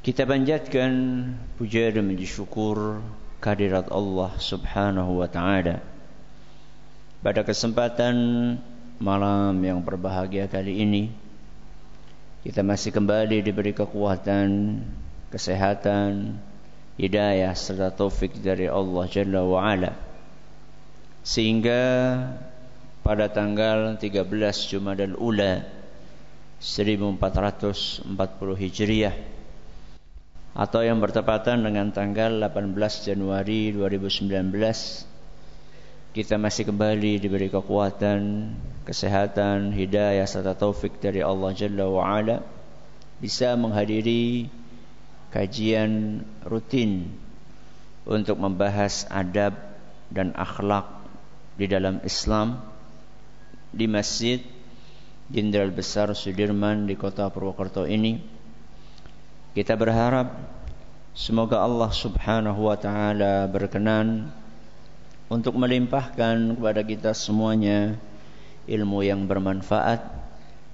Kita panjatkan puja dan puji syukur kehadirat Allah Subhanahu wa taala. Pada kesempatan malam yang berbahagia kali ini kita masih kembali diberi kekuatan, kesehatan, hidayah serta taufik dari Allah Jalla wa ala. Sehingga pada tanggal 13 Jumadal Ula 1440 Hijriah atau yang bertepatan dengan tanggal 18 Januari 2019 kita masih kembali diberi kekuatan, kesehatan, hidayah serta taufik dari Allah Jalla wa ala. Bisa menghadiri kajian rutin untuk membahas adab dan akhlak di dalam Islam di Masjid Jenderal Besar Sudirman di Kota Purwokerto ini kita berharap semoga Allah Subhanahu wa taala berkenan untuk melimpahkan kepada kita semuanya ilmu yang bermanfaat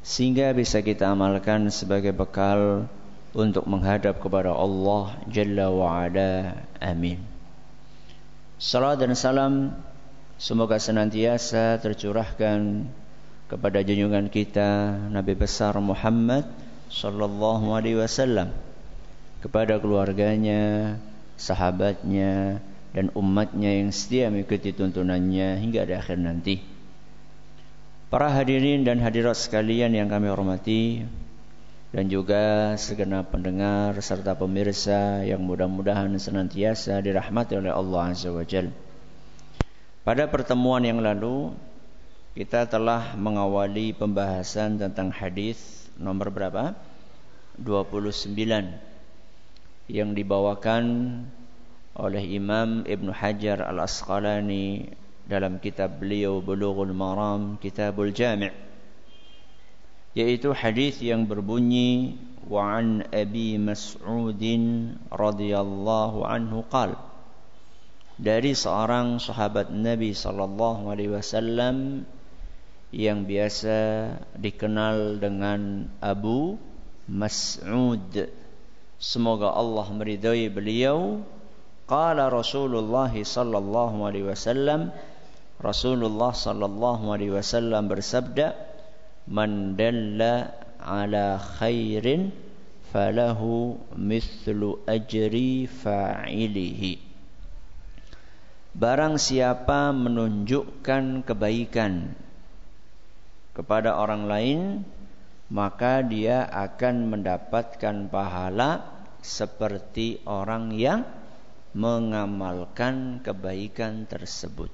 sehingga bisa kita amalkan sebagai bekal untuk menghadap kepada Allah Jalla wa Ala. Amin. Salam dan salam semoga senantiasa tercurahkan kepada junjungan kita Nabi besar Muhammad sallallahu alaihi wasallam kepada keluarganya, sahabatnya, dan umatnya yang setia mengikuti tuntunannya hingga di akhir nanti. Para hadirin dan hadirat sekalian yang kami hormati dan juga segenap pendengar serta pemirsa yang mudah-mudahan senantiasa dirahmati oleh Allah Azza wa Jalla. Pada pertemuan yang lalu kita telah mengawali pembahasan tentang hadis nomor berapa? 29 yang dibawakan oleh Imam Ibn Hajar Al-Asqalani dalam kitab beliau Bulughul Maram Kitabul Jami' yaitu hadis yang berbunyi wa an Abi Mas'ud radhiyallahu anhu qal dari seorang sahabat Nabi sallallahu alaihi wasallam yang biasa dikenal dengan Abu Mas'ud Semoga Allah meridai beliau. Qala Rasulullah sallallahu alaihi wasallam Rasulullah sallallahu alaihi wasallam bersabda Man dalla ala khairin falahu mithlu ajri fa'ilihi Barang siapa menunjukkan kebaikan kepada orang lain maka dia akan mendapatkan pahala seperti orang yang mengamalkan kebaikan tersebut.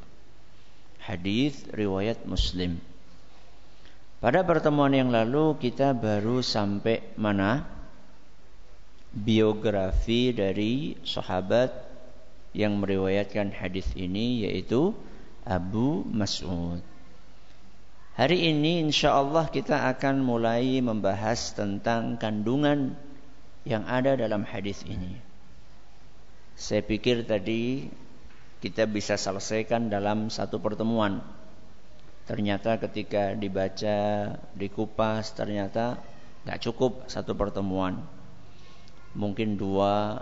Hadis riwayat Muslim. Pada pertemuan yang lalu kita baru sampai mana? Biografi dari sahabat yang meriwayatkan hadis ini yaitu Abu Mas'ud. Hari ini insya Allah kita akan mulai membahas tentang kandungan yang ada dalam hadis ini. Saya pikir tadi kita bisa selesaikan dalam satu pertemuan. Ternyata ketika dibaca, dikupas, ternyata nggak cukup satu pertemuan. Mungkin dua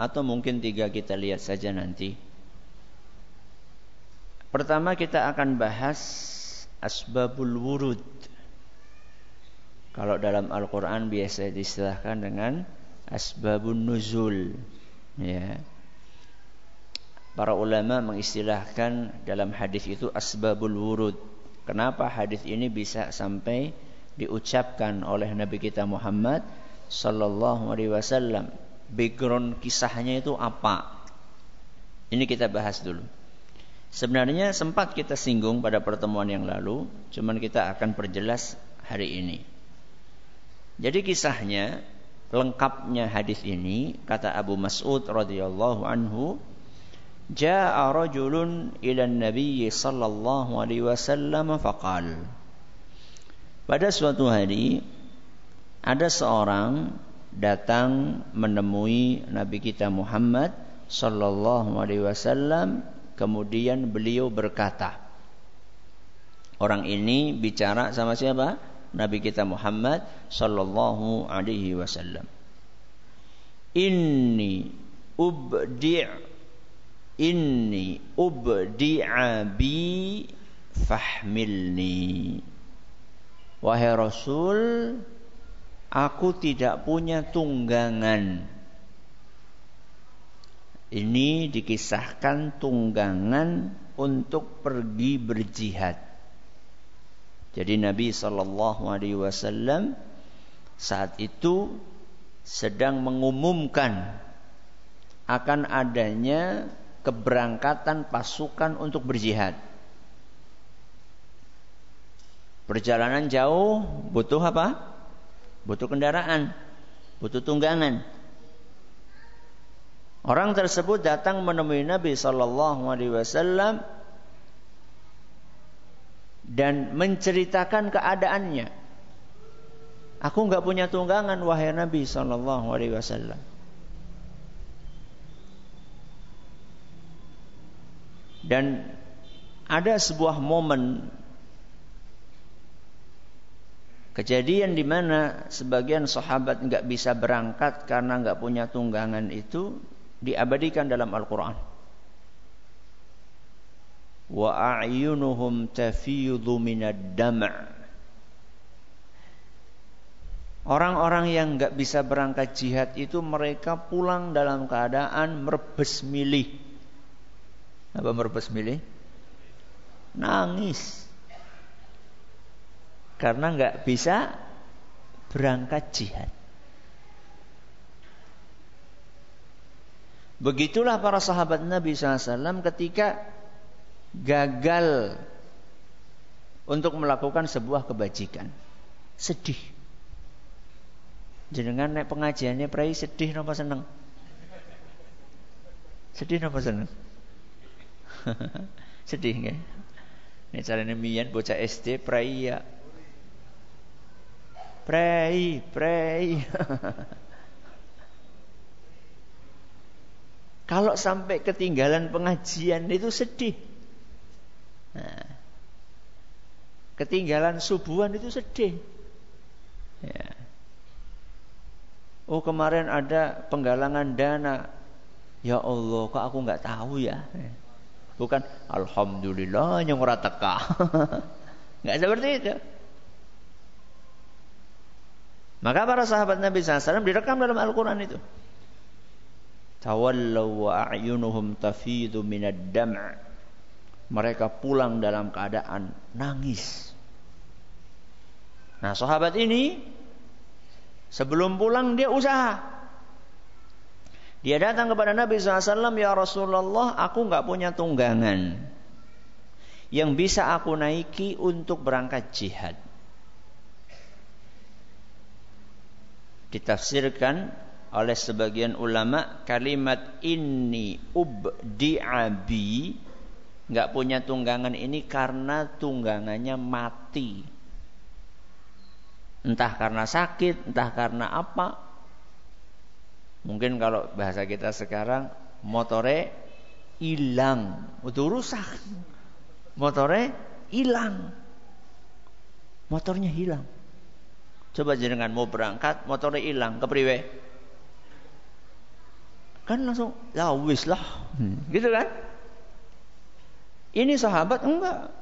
atau mungkin tiga kita lihat saja nanti. Pertama kita akan bahas asbabul wurud. Kalau dalam Al-Qur'an biasa diistilahkan dengan asbabun nuzul. Ya. Para ulama mengistilahkan dalam hadis itu asbabul wurud. Kenapa hadis ini bisa sampai diucapkan oleh Nabi kita Muhammad sallallahu alaihi wasallam? Background kisahnya itu apa? Ini kita bahas dulu. Sebenarnya sempat kita singgung pada pertemuan yang lalu, cuman kita akan perjelas hari ini. Jadi kisahnya lengkapnya hadis ini kata Abu Mas'ud radhiyallahu anhu Ja'a rajulun ila Nabi sallallahu alaihi wasallam faqal Pada suatu hari ada seorang datang menemui Nabi kita Muhammad sallallahu alaihi wasallam kemudian beliau berkata Orang ini bicara sama siapa? Nabi kita Muhammad sallallahu alaihi wasallam. Inni ubdi' inni ubdi'a bi fahmilni. Wahai Rasul, aku tidak punya tunggangan. Ini dikisahkan tunggangan untuk pergi berjihad. Jadi Nabi Shallallahu Alaihi Wasallam saat itu sedang mengumumkan akan adanya keberangkatan pasukan untuk berjihad. Perjalanan jauh butuh apa? Butuh kendaraan, butuh tunggangan. Orang tersebut datang menemui Nabi Shallallahu Alaihi Wasallam dan menceritakan keadaannya. Aku nggak punya tunggangan wahai Nabi Shallallahu Alaihi Wasallam. Dan ada sebuah momen kejadian di mana sebagian sahabat nggak bisa berangkat karena nggak punya tunggangan itu diabadikan dalam Al-Quran wa a'yunuhum tafidhu minad dam' Orang-orang yang nggak bisa berangkat jihad itu mereka pulang dalam keadaan merebes milih. Apa merebes milih? Nangis. Karena nggak bisa berangkat jihad. Begitulah para sahabat Nabi SAW ketika gagal untuk melakukan sebuah kebajikan. Sedih. Jenengan naik pengajiannya prai sedih napa seneng? Sedih napa seneng? sedih nggih. Nek carane miyan bocah SD prai ya. Prai, prai. Kalau sampai ketinggalan pengajian itu sedih. Nah, ketinggalan subuhan itu sedih. Ya. Oh kemarin ada penggalangan dana. Ya Allah, kok aku nggak tahu ya? Bukan Alhamdulillah yang ora teka. nggak seperti itu. Maka para sahabat Nabi SAW direkam dalam Al-Quran itu. Tawallaw wa a'yunuhum tafidu minad dam' mereka pulang dalam keadaan nangis. Nah, sahabat ini sebelum pulang dia usaha. Dia datang kepada Nabi SAW, Ya Rasulullah, aku nggak punya tunggangan yang bisa aku naiki untuk berangkat jihad. Ditafsirkan oleh sebagian ulama kalimat ini ubdi'abi nggak punya tunggangan ini karena tunggangannya mati. Entah karena sakit, entah karena apa. Mungkin kalau bahasa kita sekarang motore hilang, itu rusak. Motore hilang. Motornya hilang. Coba jenengan mau berangkat, motornya hilang, kepriwe? Kan langsung, ya wis lah. Hmm. Gitu kan? Ini sahabat enggak.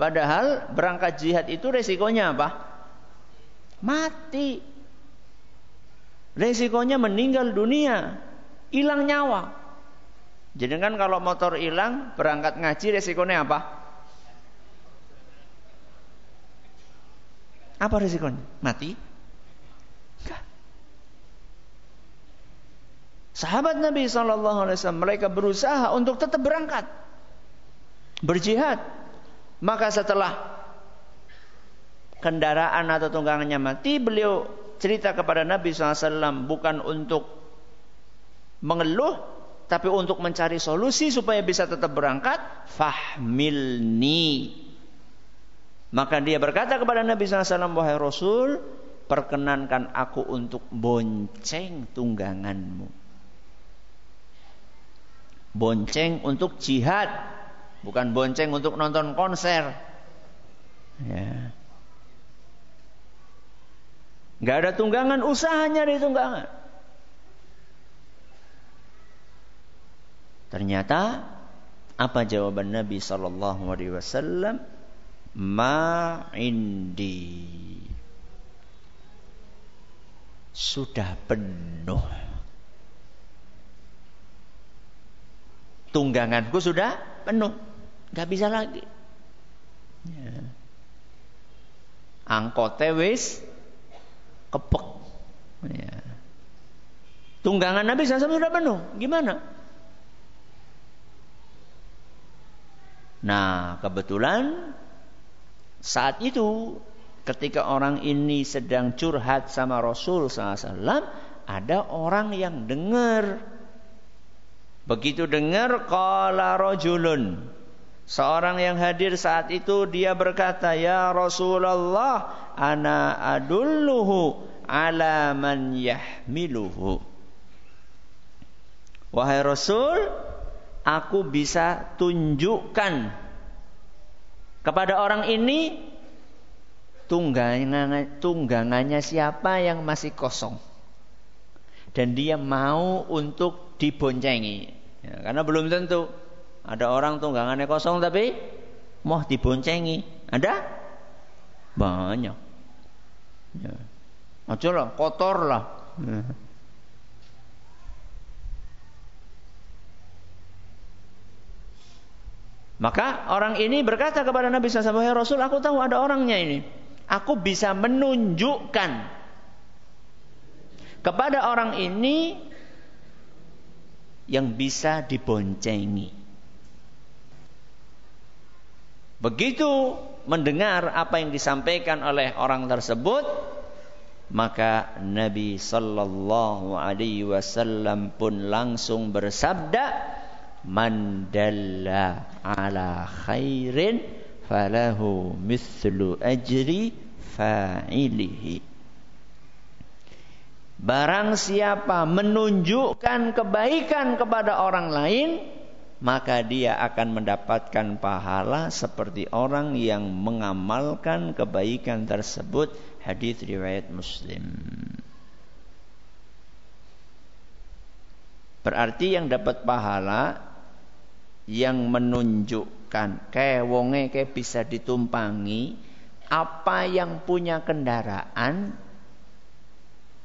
Padahal berangkat jihad itu resikonya apa? Mati. Resikonya meninggal dunia, hilang nyawa. Jadi kan kalau motor hilang, berangkat ngaji resikonya apa? Apa resikonya? Mati? Sahabat Nabi SAW mereka berusaha untuk tetap berangkat berjihad. Maka setelah kendaraan atau tunggangannya mati, beliau cerita kepada Nabi SAW bukan untuk mengeluh, tapi untuk mencari solusi supaya bisa tetap berangkat, fahmilni. Maka dia berkata kepada Nabi SAW, wahai Rasul, perkenankan aku untuk bonceng tungganganmu. Bonceng untuk jihad, bukan bonceng untuk nonton konser. Ya. Gak ada tunggangan, usahanya dari tunggangan. Ternyata apa jawaban Nabi sallallahu alaihi wasallam? Ma indi. Sudah penuh. Tungganganku sudah penuh. Gak bisa lagi. Ya. Angkotnya wis kepek. Ya. Tunggangan Nabi SAW sudah penuh. Gimana? Nah, kebetulan saat itu ketika orang ini sedang curhat sama Rasul SAW, ada orang yang dengar. Begitu dengar, kala rojulun. Seorang yang hadir saat itu dia berkata, Ya Rasulullah, ana adulluhu ala man yahmiluhu. Wahai Rasul, aku bisa tunjukkan kepada orang ini tunggangannya siapa yang masih kosong dan dia mau untuk diboncengi ya, karena belum tentu ada orang tunggangannya kosong tapi mau diboncengi ada banyak ya. aja lah kotor lah ya. Maka orang ini berkata kepada Nabi SAW, Ya Rasul, aku tahu ada orangnya ini. Aku bisa menunjukkan kepada orang ini yang bisa diboncengi. Begitu mendengar apa yang disampaikan oleh orang tersebut, maka Nabi Sallallahu Alaihi Wasallam pun langsung bersabda, man dalla ala khairin falahu mithlu ajri fa'ilihi Barang siapa menunjukkan kebaikan kepada orang lain maka dia akan mendapatkan pahala seperti orang yang mengamalkan kebaikan tersebut. Hadis riwayat Muslim. Berarti yang dapat pahala yang menunjukkan kayak wonge kayak bisa ditumpangi apa yang punya kendaraan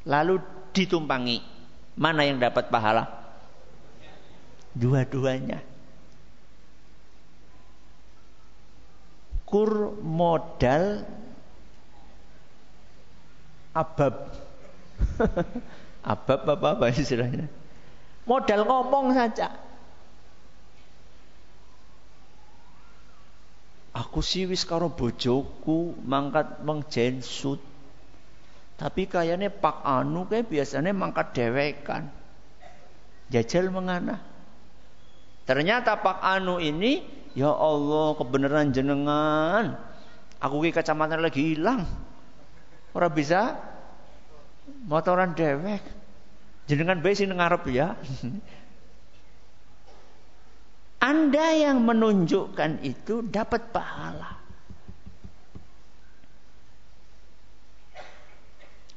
lalu ditumpangi. Mana yang dapat pahala? Dua-duanya. Kur modal abab. Abab apa apa istilahnya? Modal ngomong saja. Aku sih wis karo bojoku mangkat mengjensut. Tapi kayaknya Pak Anu kayak biasanya mangkat dewekan. Jajal mengana. Ternyata Pak Anu ini, ya Allah kebenaran jenengan. Aku ke kacamata lagi hilang. Orang bisa motoran dewek. Jenengan bae sing ngarep ya. Anda yang menunjukkan itu dapat pahala.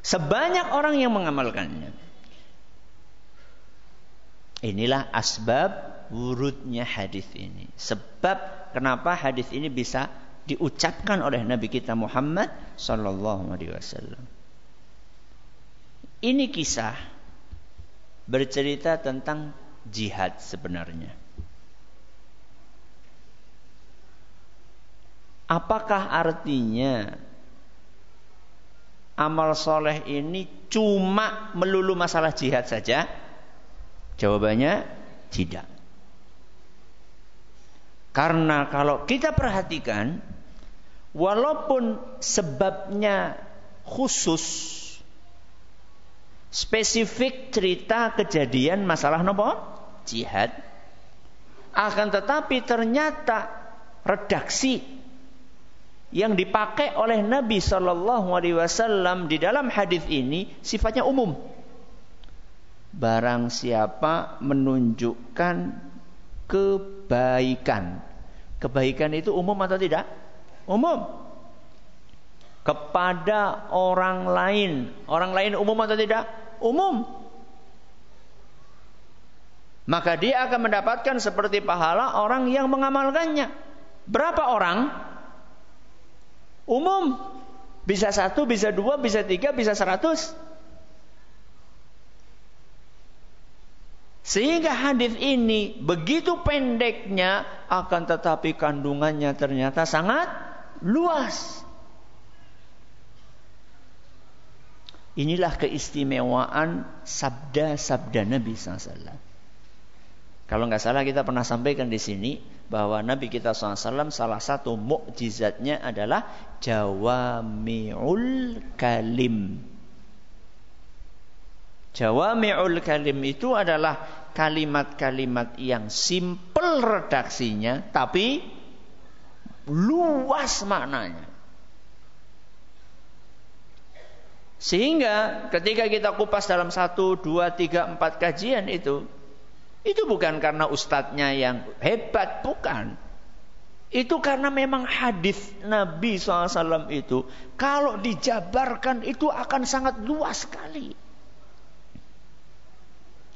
Sebanyak orang yang mengamalkannya. Inilah asbab wurudnya hadis ini. Sebab kenapa hadis ini bisa diucapkan oleh Nabi kita Muhammad sallallahu alaihi wasallam. Ini kisah bercerita tentang jihad sebenarnya. Apakah artinya amal soleh ini cuma melulu masalah jihad saja? Jawabannya tidak. Karena kalau kita perhatikan, walaupun sebabnya khusus, spesifik cerita kejadian masalah nopo jihad akan tetapi ternyata redaksi yang dipakai oleh Nabi Shallallahu Alaihi Wasallam di dalam hadis ini sifatnya umum. Barang siapa menunjukkan kebaikan, kebaikan itu umum atau tidak? Umum. Kepada orang lain, orang lain umum atau tidak? Umum. Maka dia akan mendapatkan seperti pahala orang yang mengamalkannya. Berapa orang? Umum. Bisa satu, bisa dua, bisa tiga, bisa seratus. Sehingga hadis ini begitu pendeknya akan tetapi kandungannya ternyata sangat luas. Inilah keistimewaan sabda-sabda Nabi SAW. Kalau nggak salah kita pernah sampaikan di sini bahwa Nabi kita SAW salah satu mukjizatnya adalah jawami'ul kalim. Jawami'ul kalim itu adalah kalimat-kalimat yang simple redaksinya tapi luas maknanya. Sehingga ketika kita kupas dalam satu, dua, tiga, empat kajian itu itu bukan karena ustadznya yang hebat, bukan. Itu karena memang hadis Nabi SAW itu kalau dijabarkan itu akan sangat luas sekali.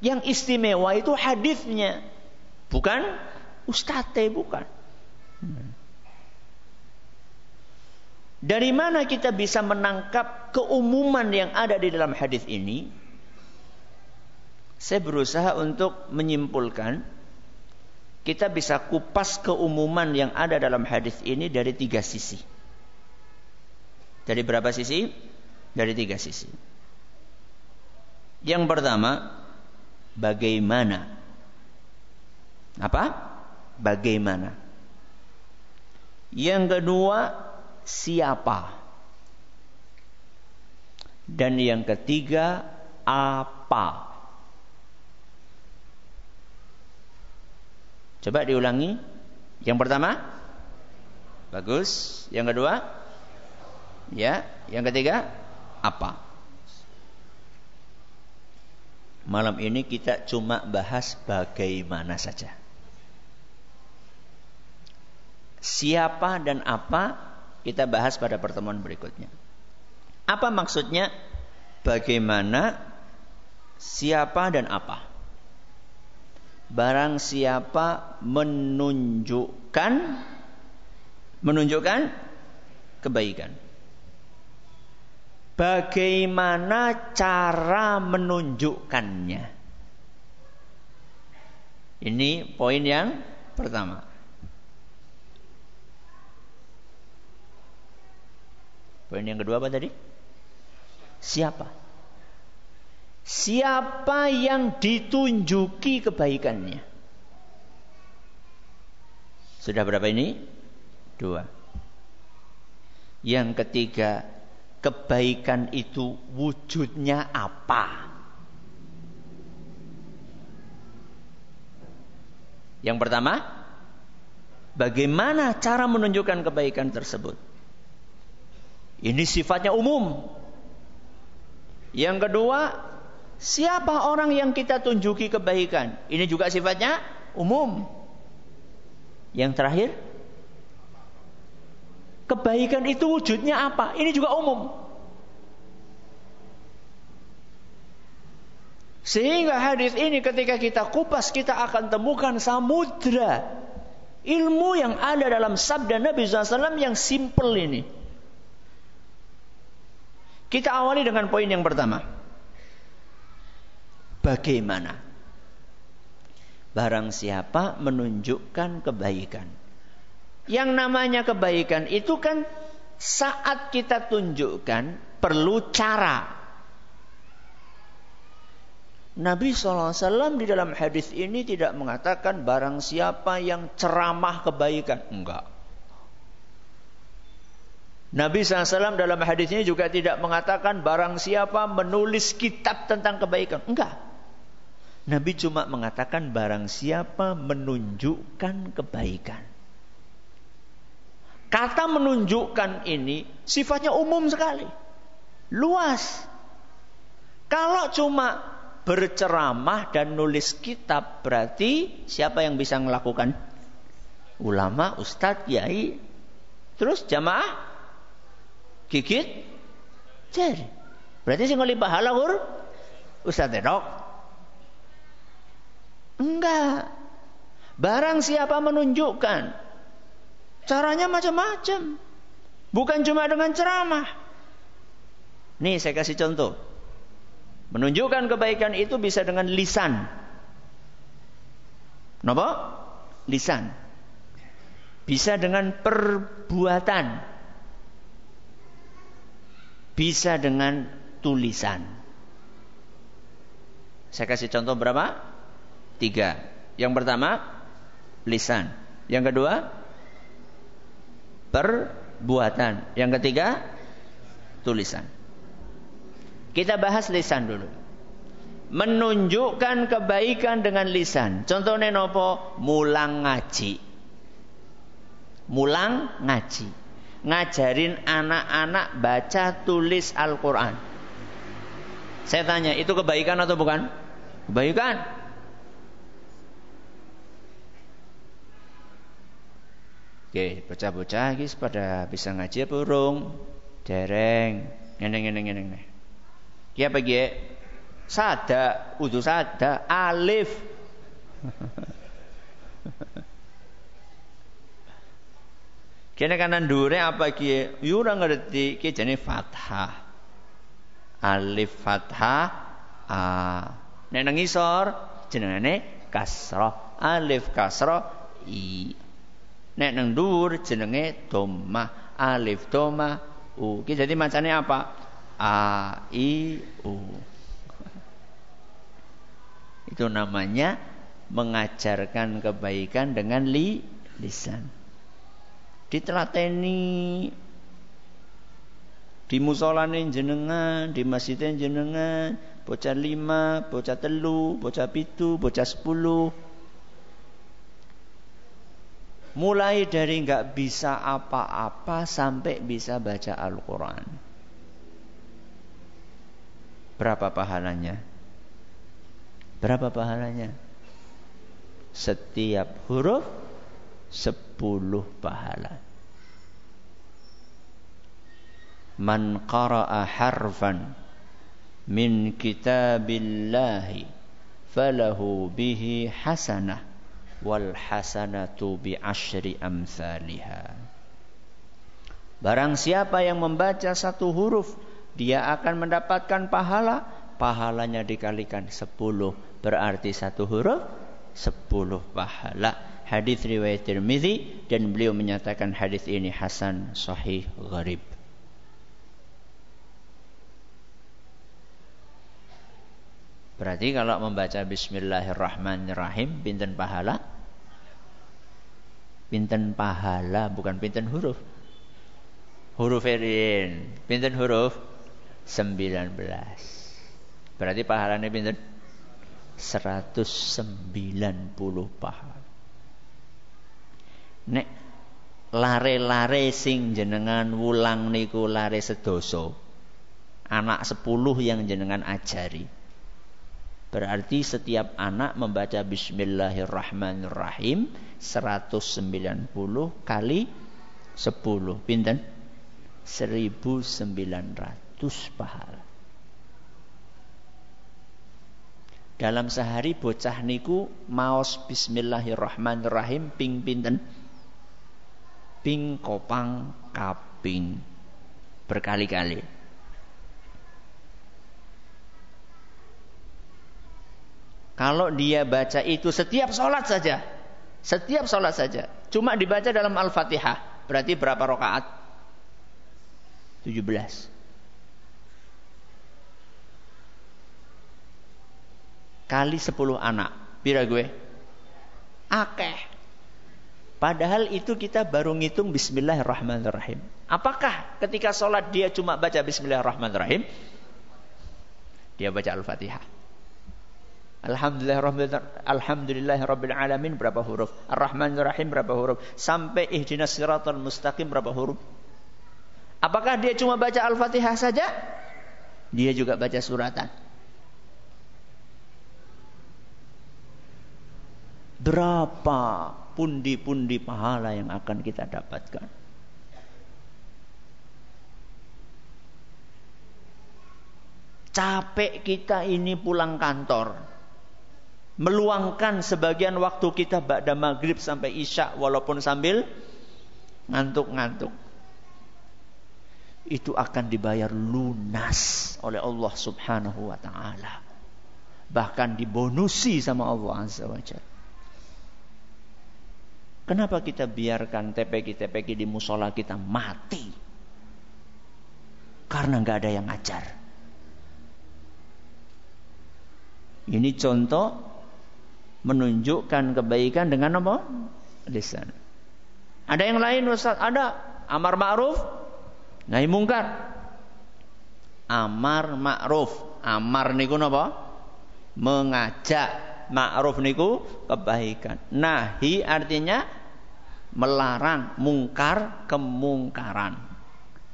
Yang istimewa itu hadisnya, bukan ustadznya, bukan. Dari mana kita bisa menangkap keumuman yang ada di dalam hadis ini? Saya berusaha untuk menyimpulkan kita bisa kupas keumuman yang ada dalam hadis ini dari tiga sisi. Dari berapa sisi? Dari tiga sisi. Yang pertama, bagaimana? Apa? Bagaimana? Yang kedua, siapa? Dan yang ketiga, apa? Coba diulangi. Yang pertama? Bagus. Yang kedua? Ya. Yang ketiga? Apa? Malam ini kita cuma bahas bagaimana saja. Siapa dan apa kita bahas pada pertemuan berikutnya. Apa maksudnya? Bagaimana, siapa dan apa? Barang siapa menunjukkan menunjukkan kebaikan. Bagaimana cara menunjukkannya? Ini poin yang pertama. Poin yang kedua apa tadi? Siapa? Siapa yang ditunjuki kebaikannya? Sudah berapa ini? Dua. Yang ketiga, kebaikan itu wujudnya apa? Yang pertama, bagaimana cara menunjukkan kebaikan tersebut? Ini sifatnya umum. Yang kedua, Siapa orang yang kita tunjuki kebaikan? Ini juga sifatnya umum. Yang terakhir, kebaikan itu wujudnya apa? Ini juga umum. Sehingga hadis ini ketika kita kupas kita akan temukan samudra ilmu yang ada dalam sabda Nabi SAW yang simple ini. Kita awali dengan poin yang pertama bagaimana. Barang siapa menunjukkan kebaikan. Yang namanya kebaikan itu kan saat kita tunjukkan perlu cara. Nabi SAW di dalam hadis ini tidak mengatakan barang siapa yang ceramah kebaikan. Enggak. Nabi SAW dalam hadisnya juga tidak mengatakan barang siapa menulis kitab tentang kebaikan. Enggak. Nabi cuma mengatakan barang siapa menunjukkan kebaikan. Kata menunjukkan ini sifatnya umum sekali. Luas. Kalau cuma berceramah dan nulis kitab berarti siapa yang bisa melakukan? Ulama, ustadz, kiai, terus jamaah gigit jari. Berarti sing ngoli pahala kur Ustaz Enok. Enggak. Barang siapa menunjukkan caranya macam-macam. Bukan cuma dengan ceramah. Nih saya kasih contoh. Menunjukkan kebaikan itu bisa dengan lisan. Napa? Lisan. Bisa dengan perbuatan bisa dengan tulisan. Saya kasih contoh berapa? Tiga. Yang pertama, lisan. Yang kedua, perbuatan. Yang ketiga, tulisan. Kita bahas lisan dulu. Menunjukkan kebaikan dengan lisan. Contohnya nopo? Mulang ngaji. Mulang ngaji ngajarin anak-anak baca tulis Al-Quran. Saya tanya, itu kebaikan atau bukan? Kebaikan. Oke, bocah-bocah guys pada bisa ngaji apa urung? Dereng, ngeneng ngeneng ngeneng. Ki apa ki? Sada, udu sada, alif. Kene kanan dure apa ki? Yo ora ngerti ki jenenge fathah. Alif fathah a. Nek nang isor jenenge kasrah. Alif kasrah i. Nek nang dhuwur jenenge dhammah. Alif dhammah u. Ki jadi macane apa? A i u. Itu namanya mengajarkan kebaikan dengan li lisan ditelateni di musolane jenengan, di masjidnya jenengan, bocah lima, bocah telu, bocah pitu, bocah sepuluh. Mulai dari nggak bisa apa-apa sampai bisa baca Al-Quran. Berapa pahalanya? Berapa pahalanya? Setiap huruf sepuluh pahala. Man qara'a harfan min kitabillahi falahu bihi hasanah wal hasanatu bi asyri amsalihah. Barang siapa yang membaca satu huruf, dia akan mendapatkan pahala. Pahalanya dikalikan sepuluh, berarti satu huruf sepuluh pahala hadis riwayat Tirmizi dan beliau menyatakan hadis ini hasan sahih gharib. Berarti kalau membaca bismillahirrahmanirrahim pinten pahala? Pinten pahala bukan pinten huruf. Huruf erin. Pinten huruf? 19. Berarti pahalanya pinten? 190 pahala nek lare-lare sing jenengan wulang niku lare sedoso anak sepuluh yang jenengan ajari berarti setiap anak membaca bismillahirrahmanirrahim 190 kali 10 pinten? 1900 pahala. Dalam sehari bocah niku maos bismillahirrahmanirrahim ping pinten? Kaping kopang kaping. Berkali-kali. Kalau dia baca itu setiap sholat saja, setiap sholat saja, cuma dibaca dalam Al-Fatihah, berarti berapa rakaat? 17. Kali 10 anak, pira gue? Akeh Padahal itu kita baru ngitung Bismillahirrahmanirrahim. Apakah ketika sholat dia cuma baca Bismillahirrahmanirrahim? Dia baca Al-Fatihah. Alhamdulillah Alhamdulillah Rabbil Alamin berapa huruf? Ar-Rahman Rahim berapa huruf? Sampai ihdinas siratal mustaqim berapa huruf? Apakah dia cuma baca Al-Fatihah saja? Dia juga baca suratan. Berapa pundi-pundi pahala yang akan kita dapatkan? Capek kita ini pulang kantor meluangkan sebagian waktu kita pada maghrib sampai isya walaupun sambil ngantuk-ngantuk itu akan dibayar lunas oleh Allah Subhanahu wa taala bahkan dibonusi sama Allah Azza wa Jalla Kenapa kita biarkan TPK-TPK di musola kita mati? Karena nggak ada yang ngajar. Ini contoh menunjukkan kebaikan dengan apa? Lisan. Ada yang lain Ustaz? Ada. Amar ma'ruf, nahi mungkar. Amar ma'ruf. Amar niku napa? Mengajak. Ma'ruf niku kebaikan. Nahi artinya melarang, mungkar kemungkaran.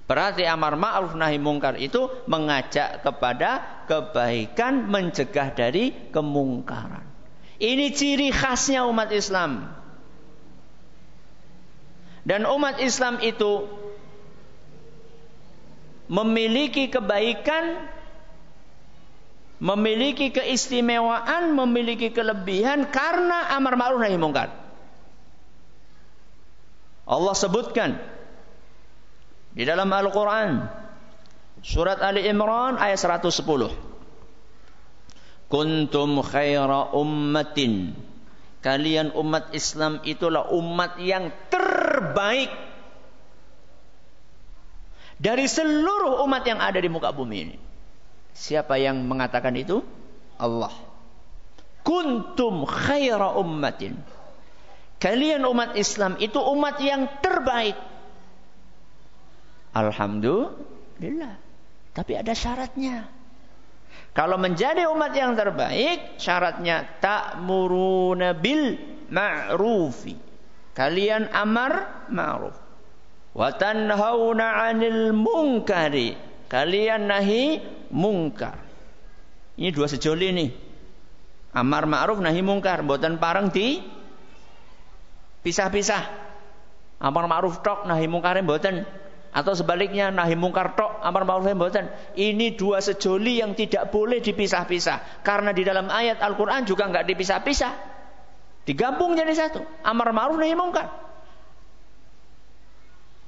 Berarti amar ma'ruf nahi mungkar itu mengajak kepada kebaikan, mencegah dari kemungkaran. Ini ciri khasnya umat Islam. Dan umat Islam itu memiliki kebaikan, memiliki keistimewaan, memiliki kelebihan karena amar ma'ruf nahi mungkar. Allah sebutkan di dalam Al-Qur'an surat Ali Imran ayat 110 kuntum khaira ummatin. Kalian umat Islam itulah umat yang terbaik. Dari seluruh umat yang ada di muka bumi ini. Siapa yang mengatakan itu? Allah. Kuntum khaira ummatin. Kalian umat Islam itu umat yang terbaik. Alhamdulillah. Tapi ada syaratnya kalau menjadi umat yang terbaik, syaratnya ta'muruna bil ma'rufi. Kalian amar ma'ruf. Wa tanhauna 'anil munkari. Kalian nahi mungkar. Ini dua sejoli nih. Amar ma'ruf nahi mungkar, mboten pareng di pisah-pisah. Amar ma'ruf tok nahi mungkar mboten atau sebaliknya nahi mungkar tok amar ma'ruf nahi mboten. Ini dua sejoli yang tidak boleh dipisah-pisah. Karena di dalam ayat Al-Qur'an juga nggak dipisah-pisah. Digabung jadi satu. Amar ma'ruf nahi mungkar.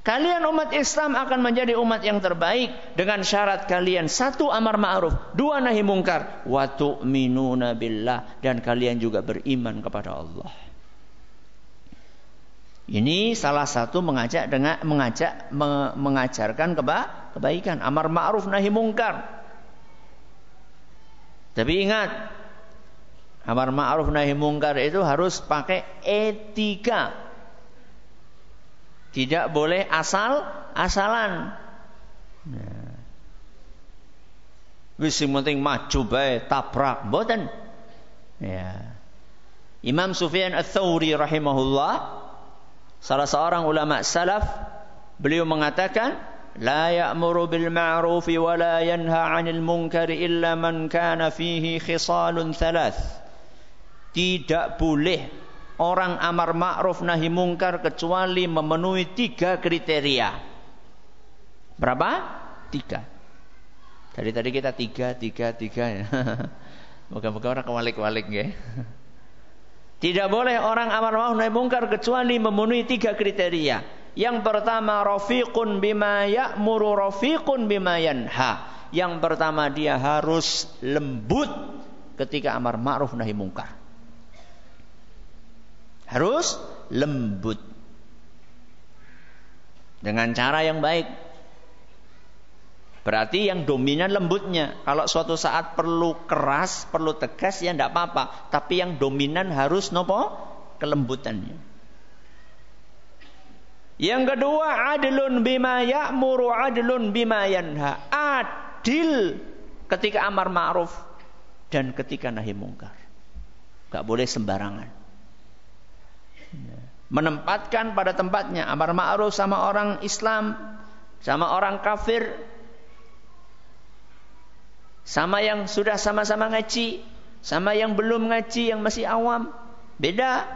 Kalian umat Islam akan menjadi umat yang terbaik dengan syarat kalian satu amar ma'ruf, dua nahi mungkar, wa tu'minuna billah. Dan kalian juga beriman kepada Allah. Ini salah satu mengajak dengan mengajak me, mengajarkan keba, kebaikan, amar ma'ruf nahi mungkar. Tapi ingat, amar ma'ruf nahi mungkar itu harus pakai etika. Tidak boleh asal-asalan. Nah. Wis penting maju bae tabrak mboten. Ya. Imam Sufyan Ats-Tsauri rahimahullah Salah seorang ulama salaf beliau mengatakan la ya'muru bil ma'ruf wa la yanha 'anil munkar illa man kana fihi. Tidak boleh orang amar ma'ruf nahi mungkar kecuali memenuhi tiga kriteria. Berapa? Tiga. Dari tadi kita tiga, tiga, tiga ya. Moga-moga orang kewalik-walik ya. Tidak boleh orang amar ma'ruf nahi mungkar kecuali memenuhi tiga kriteria. Yang pertama rafiqun bima ya'muru rafiqun bima yanha. Yang pertama dia harus lembut ketika amar ma'ruf nahi mungkar. Harus lembut. Dengan cara yang baik. Berarti yang dominan lembutnya. Kalau suatu saat perlu keras, perlu tegas ya tidak apa-apa. Tapi yang dominan harus nopo kelembutannya. Yang kedua, adlun bima ya'muru adlun bima yanha. Adil ketika amar ma'ruf dan ketika nahi mungkar. Gak boleh sembarangan. Menempatkan pada tempatnya amar ma'ruf sama orang Islam, sama orang kafir, sama yang sudah sama-sama ngaji, sama yang belum ngaji yang masih awam. Beda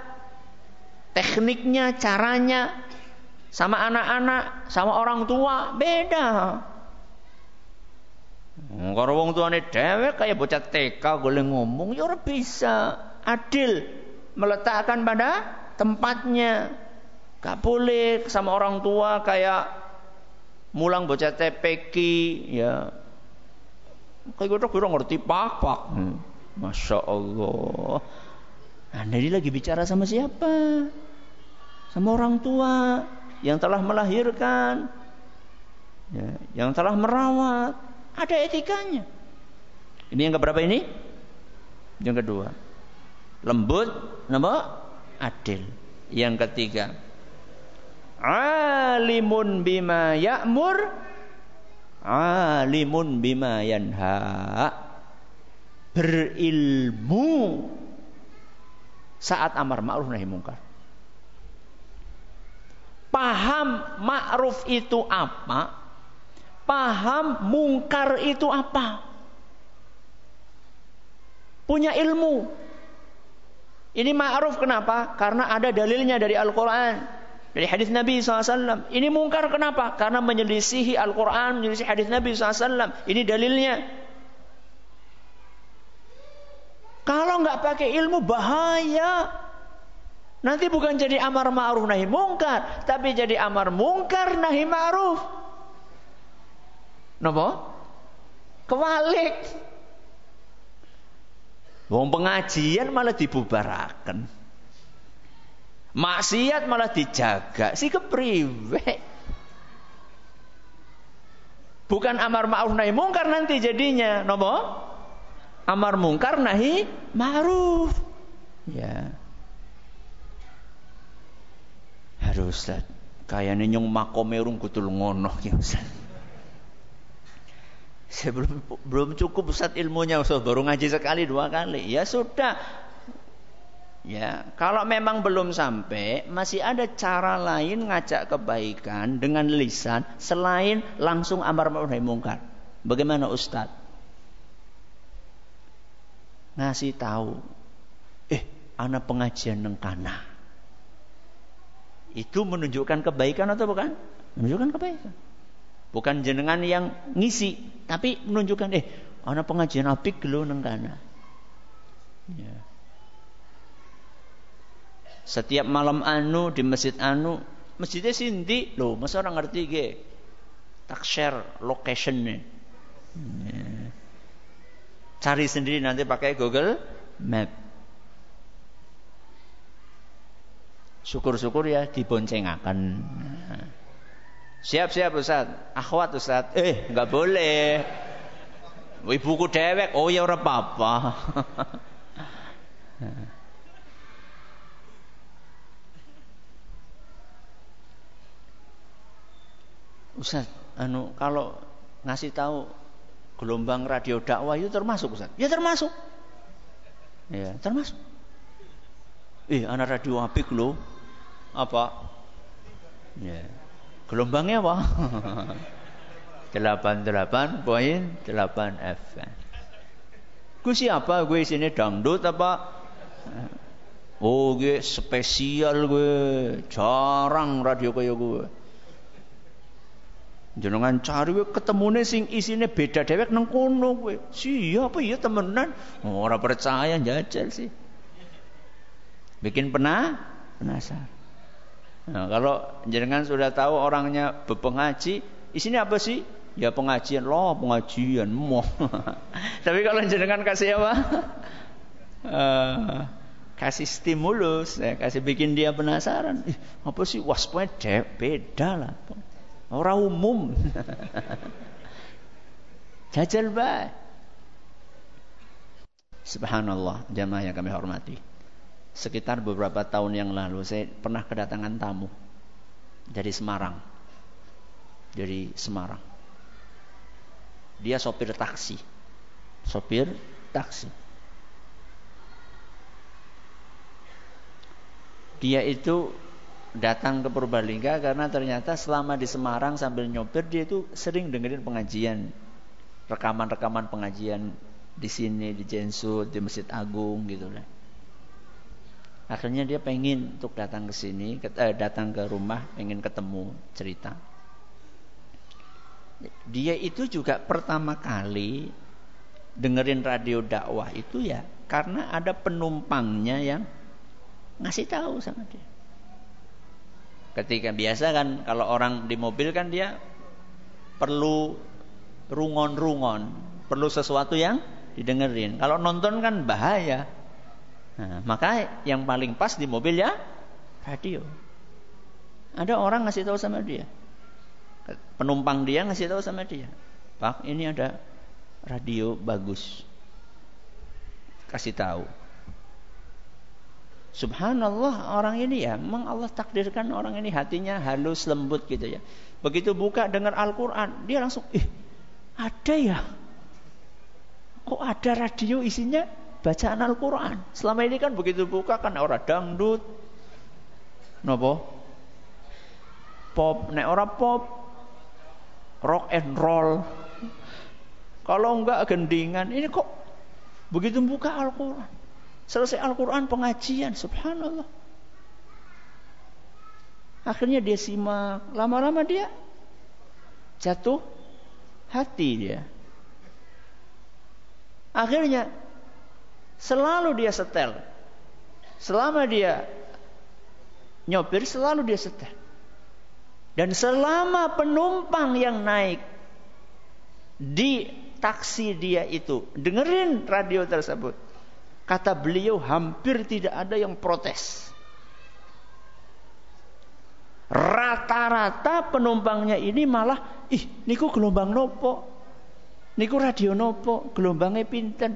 tekniknya, caranya, sama anak-anak, sama orang tua, beda. Kalau wong tuane dewek kayak bocah TK boleh ngomong ya ora bisa adil meletakkan pada tempatnya. Gak boleh sama orang tua kayak mulang bocah TPK ya. Kayak gitu kira ngerti pak-pak. Hmm. Masya Allah. Anda ini lagi bicara sama siapa? Sama orang tua yang telah melahirkan, ya, yang telah merawat, ada etikanya. Ini yang keberapa ini? Yang kedua, lembut, nama adil. Yang ketiga, alimun bima ya'mur, alimun bima yanha. Berilmu saat amar ma'ruf nahi mungkar paham ma'ruf itu apa, paham mungkar itu apa. Punya ilmu. Ini ma'ruf kenapa? Karena ada dalilnya dari Al-Quran. Dari hadis Nabi SAW. Ini mungkar kenapa? Karena menyelisihi Al-Quran, menyelisihi hadis Nabi SAW. Ini dalilnya. Kalau nggak pakai ilmu bahaya. Nanti bukan jadi amar ma'ruf nahi mungkar, tapi jadi amar mungkar nahi ma'ruf. Napa? Kewalik. Wong pengajian malah dibubaraken. Maksiat malah dijaga. Si kepriwe. Bukan amar ma'ruf nahi mungkar nanti jadinya. Napa? Amar mungkar nahi ma'ruf. Ya. Aduh Ustaz, kayaknya nyong makome urung kutul ngono ya Ustaz. Saya belum belum cukup Ustaz ilmunya Ustaz, baru ngaji sekali dua kali. Ya sudah. Ya, kalau memang belum sampai, masih ada cara lain ngajak kebaikan dengan lisan selain langsung amar ma'ruf nahi mungkar. Bagaimana Ustaz? Ngasih tahu, eh, anak pengajian nengkana itu menunjukkan kebaikan atau bukan? Menunjukkan kebaikan. Bukan jenengan yang ngisi, tapi menunjukkan eh ana pengajian apik lho nang kana. Ya. Setiap malam anu di masjid anu, masjidnya sindi loh, masa orang ngerti ge. Tak share locationnya. Ya. Cari sendiri nanti pakai Google Map. syukur-syukur ya diboncengakan. Siap-siap Ustaz. Akhwat Ustaz. Eh, nggak boleh. Ibuku dewek. Oh ya ora apa-apa. Ustaz, anu kalau ngasih tahu gelombang radio dakwah itu termasuk Ustaz? Ya termasuk. Ya, termasuk. Eh, anak radio apik loh apa? Ya. Gelombangnya apa? 88.8 FM. Gue siapa? Gue sini dangdut apa? Oh, gue spesial gue. Jarang radio kayak gue. Jenengan cari gue ketemune sing isine beda dewek nang kono gue. Siapa iya temenan? Oh, ora percaya jajal sih. Bikin pernah penasaran. Nah, kalau jenengan sudah tahu orangnya berpengaji, isinya apa sih? Ya pengajian loh, pengajian moh. Tapi kalau jenengan kasih apa? uh, kasih stimulus, ya, kasih bikin dia penasaran. Ih, apa sih waspada beda lah. Orang umum. Jajal baik. Subhanallah, jamaah yang kami hormati sekitar beberapa tahun yang lalu saya pernah kedatangan tamu. dari Semarang. Dari Semarang. Dia sopir taksi. Sopir taksi. Dia itu datang ke Purbalingga karena ternyata selama di Semarang sambil nyopir dia itu sering dengerin pengajian rekaman-rekaman pengajian di sini di Jensut di Masjid Agung gitu lah. Akhirnya dia pengen untuk datang ke sini, eh, datang ke rumah, pengen ketemu cerita. Dia itu juga pertama kali dengerin radio dakwah itu ya karena ada penumpangnya yang ngasih tahu sama dia. Ketika biasa kan kalau orang di mobil kan dia perlu rungon-rungon, perlu sesuatu yang didengerin. Kalau nonton kan bahaya. Nah, maka yang paling pas di mobil ya radio. Ada orang ngasih tahu sama dia. Penumpang dia ngasih tahu sama dia. Pak, ini ada radio bagus. Kasih tahu. Subhanallah orang ini ya, memang Allah takdirkan orang ini hatinya halus lembut gitu ya. Begitu buka dengar Al-Quran, dia langsung, ih ada ya. Kok ada radio isinya bacaan Al-Quran. Selama ini kan begitu buka kan orang dangdut. Nopo? Pop, nek orang pop. Rock and roll. Kalau enggak gendingan, ini kok begitu buka Al-Quran. Selesai Al-Quran pengajian, subhanallah. Akhirnya dia simak, lama-lama dia jatuh hati dia. Akhirnya selalu dia setel. Selama dia nyopir selalu dia setel. Dan selama penumpang yang naik di taksi dia itu dengerin radio tersebut Kata beliau hampir tidak ada yang protes. Rata-rata penumpangnya ini malah, ih, niku gelombang nopo, niku radio nopo, gelombangnya pinten.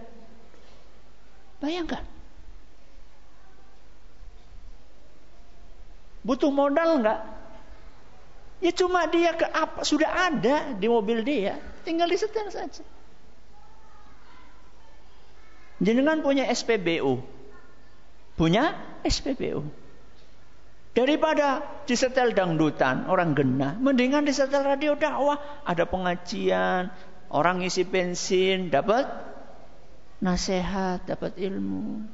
Bayangkan. Butuh modal enggak? Ya cuma dia ke apa sudah ada di mobil dia, tinggal disetel saja. Jenengan punya SPBU. Punya SPBU. Daripada disetel dangdutan, orang gena, mendingan disetel radio dakwah, ada pengajian, orang isi bensin, dapat nasihat, dapat ilmu.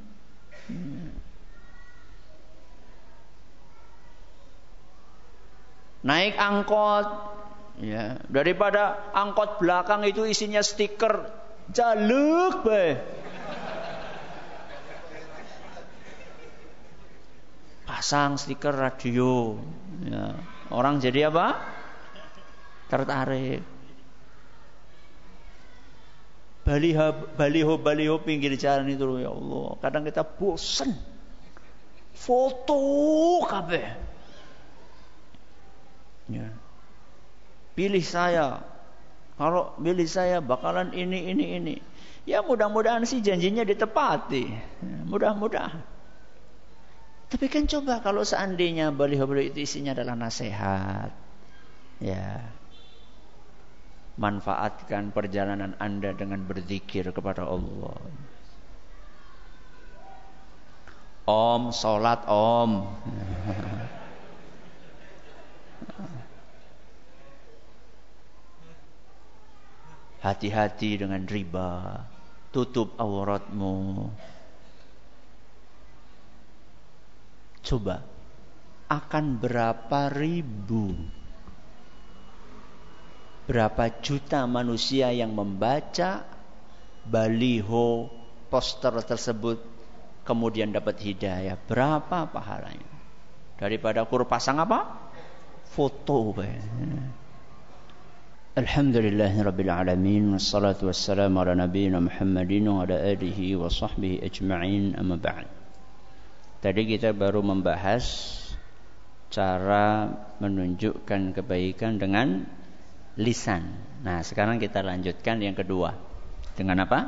Hmm. Naik angkot, ya, daripada angkot belakang itu isinya stiker jaluk be. Pasang stiker radio. Ya. Orang jadi apa? Tertarik. Baliho, baliho, baliho pinggir jalan itu ya Allah. Kadang kita bosan. Foto kabeh. Ya. Pilih saya. Kalau pilih saya bakalan ini, ini, ini. Ya mudah-mudahan sih janjinya ditepati. Ya, mudah-mudahan. Tapi kan coba kalau seandainya baliho-baliho itu isinya adalah nasihat. Ya. Manfaatkan perjalanan Anda dengan berzikir kepada Allah. Om, salat om. Hati-hati dengan riba. Tutup auratmu. Coba. Akan berapa ribu? Berapa juta manusia yang membaca baliho poster tersebut kemudian dapat hidayah? Berapa pahalanya? Daripada kur pasang apa? Foto Alhamdulillah Rabbil Alamin Wassalatu wassalamu ala nabiyina Muhammadin Wa ala alihi wa sahbihi ajma'in Amma ba'd Tadi kita baru membahas cara menunjukkan kebaikan dengan lisan. Nah, sekarang kita lanjutkan yang kedua. Dengan apa?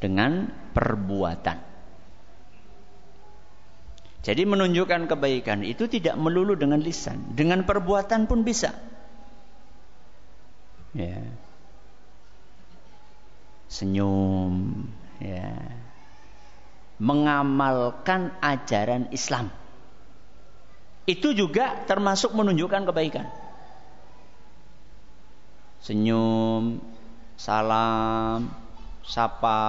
Dengan perbuatan. Jadi menunjukkan kebaikan itu tidak melulu dengan lisan, dengan perbuatan pun bisa. Ya. Senyum, ya. Mengamalkan ajaran Islam. Itu juga termasuk menunjukkan kebaikan. Senyum, salam, sapa,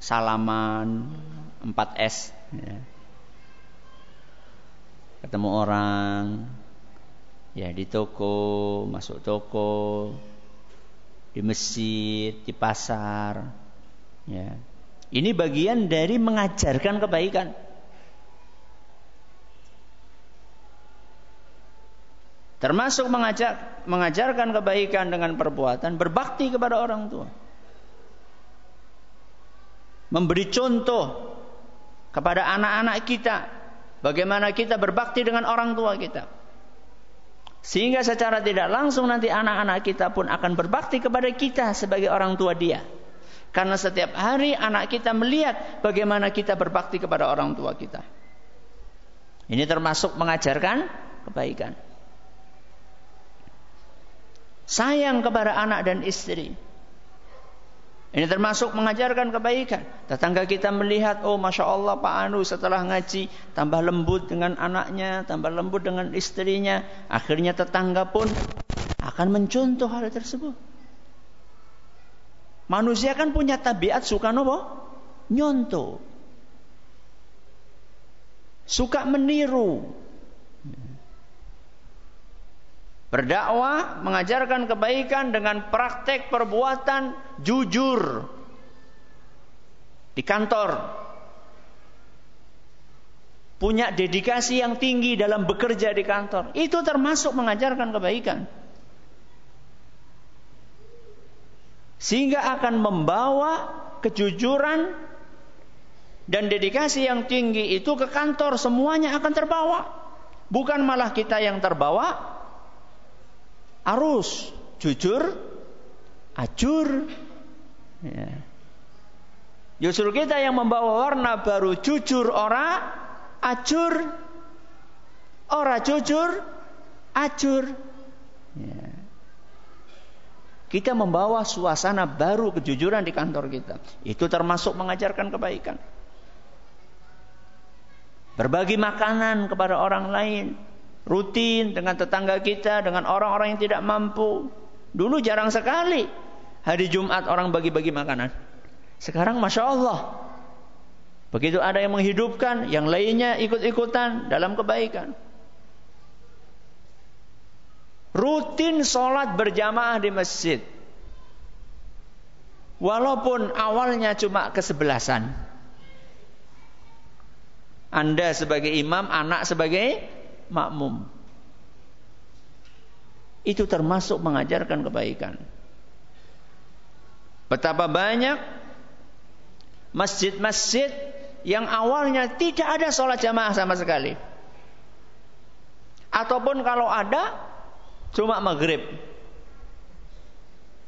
salaman, 4S. Ya. Ketemu orang, ya di toko, masuk toko, di masjid, di pasar. Ya. Ini bagian dari mengajarkan kebaikan. Termasuk mengajak, mengajarkan kebaikan dengan perbuatan, berbakti kepada orang tua. Memberi contoh kepada anak-anak kita bagaimana kita berbakti dengan orang tua kita. Sehingga secara tidak langsung nanti anak-anak kita pun akan berbakti kepada kita sebagai orang tua dia. Karena setiap hari anak kita melihat bagaimana kita berbakti kepada orang tua kita. Ini termasuk mengajarkan kebaikan. Sayang kepada anak dan istri. Ini termasuk mengajarkan kebaikan. Tetangga kita melihat, oh masya Allah Pak Anu setelah ngaji tambah lembut dengan anaknya, tambah lembut dengan istrinya. Akhirnya tetangga pun akan mencontoh hal tersebut. Manusia kan punya tabiat suka nopo nyontoh, suka meniru. Berdakwah, mengajarkan kebaikan dengan praktek perbuatan jujur di kantor. Punya dedikasi yang tinggi dalam bekerja di kantor. Itu termasuk mengajarkan kebaikan. Sehingga akan membawa kejujuran dan dedikasi yang tinggi itu ke kantor semuanya akan terbawa. Bukan malah kita yang terbawa, arus, jujur, acur. Ya. Justru kita yang membawa warna baru jujur ora, acur, ora jujur, acur. Ya. Kita membawa suasana baru kejujuran di kantor kita. Itu termasuk mengajarkan kebaikan. Berbagi makanan kepada orang lain rutin dengan tetangga kita, dengan orang-orang yang tidak mampu. Dulu jarang sekali hari Jumat orang bagi-bagi makanan. Sekarang masya Allah, begitu ada yang menghidupkan, yang lainnya ikut-ikutan dalam kebaikan. Rutin sholat berjamaah di masjid. Walaupun awalnya cuma kesebelasan. Anda sebagai imam, anak sebagai makmum. Itu termasuk mengajarkan kebaikan. Betapa banyak masjid-masjid yang awalnya tidak ada sholat jamaah sama sekali. Ataupun kalau ada, cuma maghrib.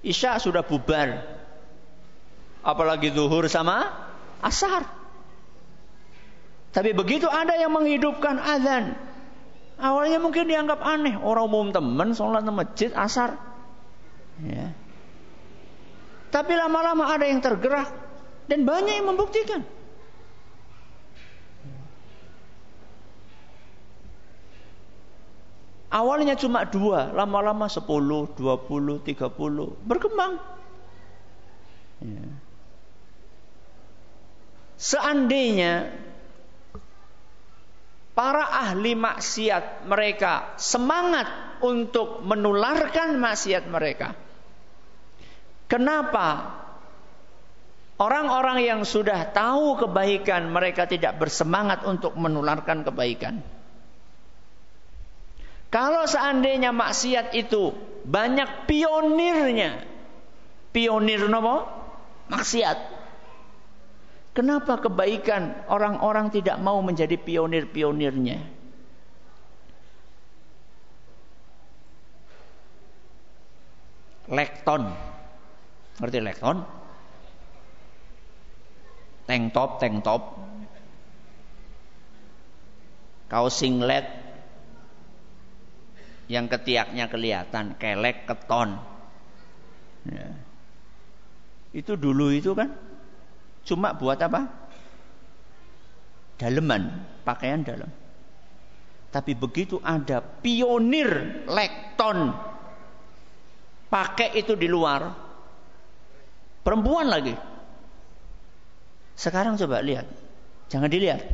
Isya sudah bubar. Apalagi zuhur sama asar. Tapi begitu ada yang menghidupkan azan, Awalnya mungkin dianggap aneh orang umum teman sholat di masjid asar. Ya. Tapi lama-lama ada yang tergerak dan banyak yang membuktikan. Awalnya cuma dua, lama-lama sepuluh, dua puluh, tiga puluh, berkembang. Ya. Seandainya para ahli maksiat mereka semangat untuk menularkan maksiat mereka. Kenapa orang-orang yang sudah tahu kebaikan mereka tidak bersemangat untuk menularkan kebaikan? Kalau seandainya maksiat itu banyak pionirnya, pionir nopo maksiat. Kenapa kebaikan orang-orang tidak mau menjadi pionir-pionirnya? Lekton. Ngerti lekton? Tank top, tank top. kaos singlet yang ketiaknya kelihatan, kelek, keton. Ya. Itu dulu itu kan cuma buat apa? Daleman, pakaian dalam. Tapi begitu ada pionir lekton pakai itu di luar, perempuan lagi. Sekarang coba lihat, jangan dilihat.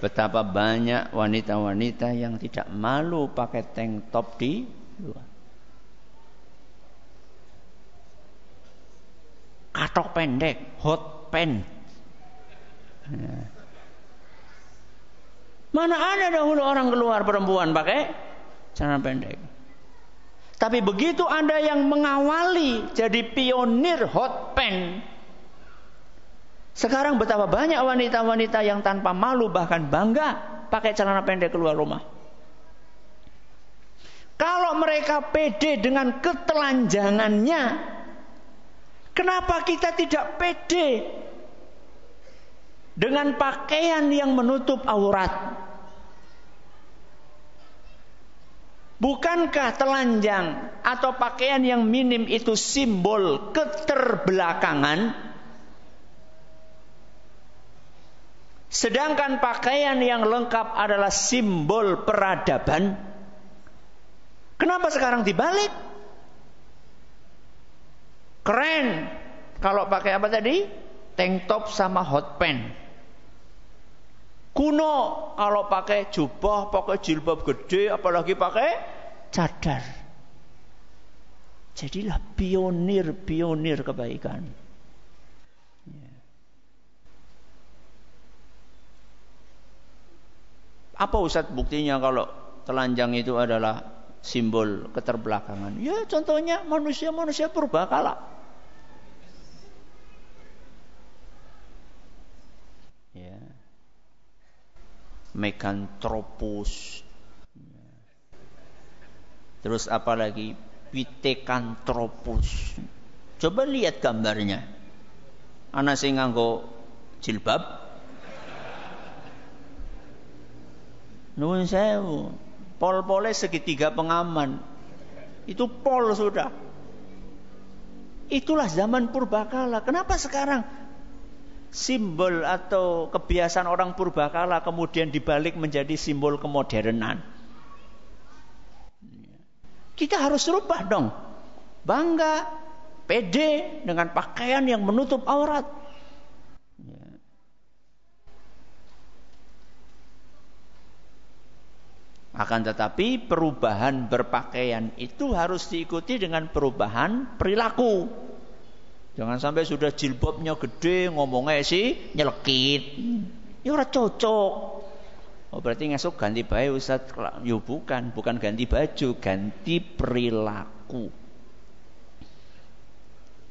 Betapa banyak wanita-wanita yang tidak malu pakai tank top di luar. Katok pendek, hot pen. Ya. Mana ada dahulu orang keluar perempuan pakai celana pendek. Tapi begitu ada yang mengawali jadi pionir hot pen, sekarang betapa banyak wanita-wanita yang tanpa malu bahkan bangga pakai celana pendek keluar rumah. Kalau mereka pede dengan ketelanjangannya, kenapa kita tidak pede dengan pakaian yang menutup aurat? Bukankah telanjang atau pakaian yang minim itu simbol keterbelakangan? Sedangkan pakaian yang lengkap adalah simbol peradaban. Kenapa sekarang dibalik? Keren. Kalau pakai apa tadi? Tank top sama hot pants. Kuno kalau pakai jubah, pakai jilbab gede, apalagi pakai cadar. Jadilah pionir-pionir kebaikan. Apa Ustaz buktinya kalau telanjang itu adalah simbol keterbelakangan? Ya contohnya manusia-manusia purbakala. Ya. Mekanthropus. Terus apa lagi? Pithecanthropus. Coba lihat gambarnya. Anak sing nganggo jilbab Nuwun sewu. Pol-pole segitiga pengaman. Itu pol sudah. Itulah zaman purbakala. Kenapa sekarang simbol atau kebiasaan orang purbakala kemudian dibalik menjadi simbol kemodernan? Kita harus rubah dong. Bangga, pede dengan pakaian yang menutup aurat. Akan tetapi perubahan berpakaian itu harus diikuti dengan perubahan perilaku. Jangan sampai sudah jilbabnya gede ngomongnya sih nyelekit. Ya ora cocok. Oh berarti ngesuk ganti baju Ustaz. Ya bukan, bukan ganti baju, ganti perilaku.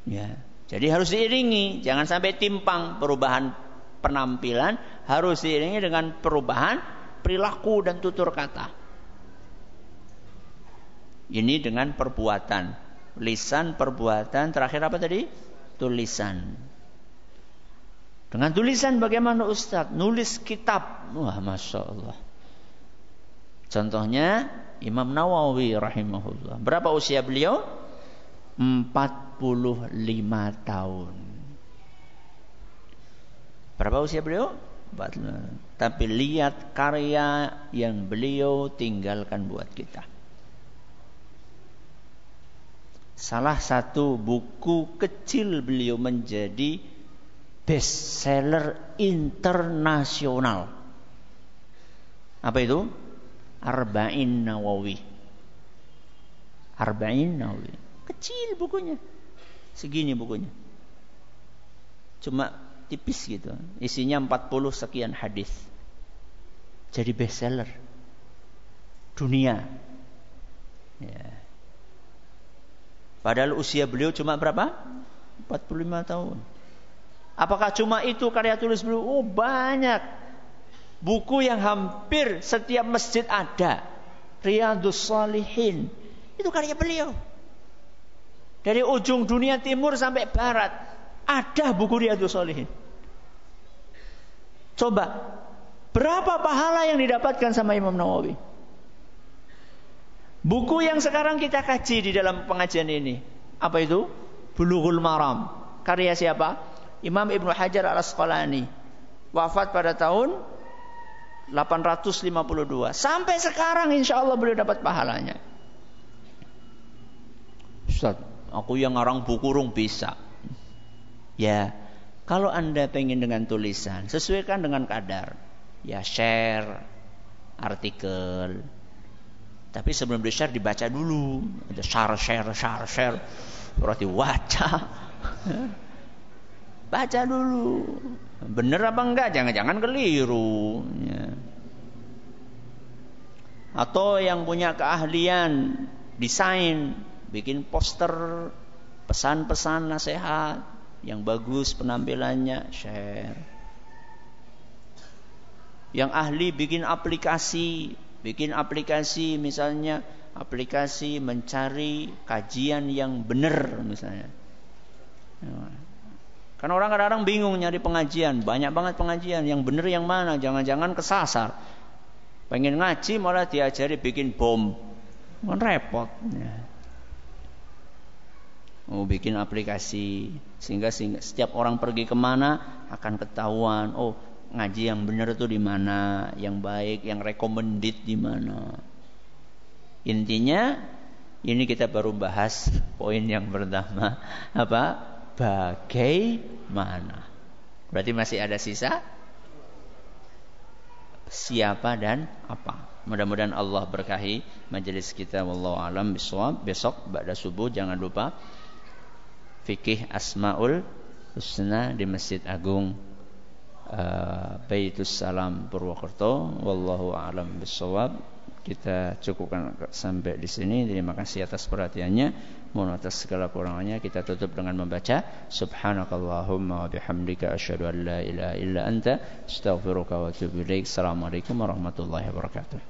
Ya. Jadi harus diiringi, jangan sampai timpang perubahan penampilan harus diiringi dengan perubahan perilaku dan tutur kata. Ini dengan perbuatan. Lisan perbuatan. Terakhir apa tadi? Tulisan. Dengan tulisan bagaimana Ustaz? Nulis kitab. Wah Masya Allah. Contohnya Imam Nawawi rahimahullah. Berapa usia beliau? 45 tahun. Berapa usia beliau? 45. Tapi lihat karya yang beliau tinggalkan buat kita. Salah satu buku kecil beliau menjadi bestseller internasional. Apa itu? Arba'in Nawawi. Arba'in Nawawi. Kecil bukunya. Segini bukunya. Cuma tipis gitu. Isinya 40 sekian hadis. Jadi bestseller. Dunia. Ya. Padahal usia beliau cuma berapa? 45 tahun. Apakah cuma itu karya tulis beliau? Oh banyak. Buku yang hampir setiap masjid ada. Riyadus Salihin. Itu karya beliau. Dari ujung dunia timur sampai barat. Ada buku Riyadhus Solihin. Coba, berapa pahala yang didapatkan sama Imam Nawawi? Buku yang sekarang kita kaji di dalam pengajian ini, apa itu? Bulughul Maram. Karya siapa? Imam Ibnu Hajar Al-Asqalani. Wafat pada tahun 852. Sampai sekarang insya Allah beliau dapat pahalanya. Ustaz, aku yang ngarang buku rung bisa. Ya, kalau Anda pengen dengan tulisan, sesuaikan dengan kadar. Ya, share artikel. Tapi sebelum di-share dibaca dulu. Ada share, share, share, share. Berarti waca. Baca dulu. Bener apa enggak? Jangan-jangan keliru. Ya. Atau yang punya keahlian desain, bikin poster, pesan-pesan nasihat, yang bagus penampilannya share. Yang ahli bikin aplikasi, bikin aplikasi misalnya aplikasi mencari kajian yang benar misalnya. Karena orang kadang-kadang bingung nyari pengajian, banyak banget pengajian, yang benar yang mana, jangan-jangan kesasar. Pengen ngaji malah diajari bikin bom, kan repot. Ya mau bikin aplikasi sehingga, sehingga setiap orang pergi ke mana akan ketahuan oh ngaji yang benar itu di mana yang baik yang recommended di mana. Intinya ini kita baru bahas poin yang pertama apa? Bagaimana? Berarti masih ada sisa? Siapa dan apa? Mudah-mudahan Allah berkahi majelis kita wallahu alam bisawab. Besok pada subuh jangan lupa fikih Asmaul Husna di Masjid Agung uh, Baitus Salam Purwokerto wallahu alam bisawab kita cukupkan sampai di sini. Terima kasih atas perhatiannya. Mohon atas segala kurangannya kita tutup dengan membaca subhanakallahumma wa bihamdika asyhadu an la ilaha illa anta astaghfiruka wa atubu ilaik. Assalamualaikum warahmatullahi wabarakatuh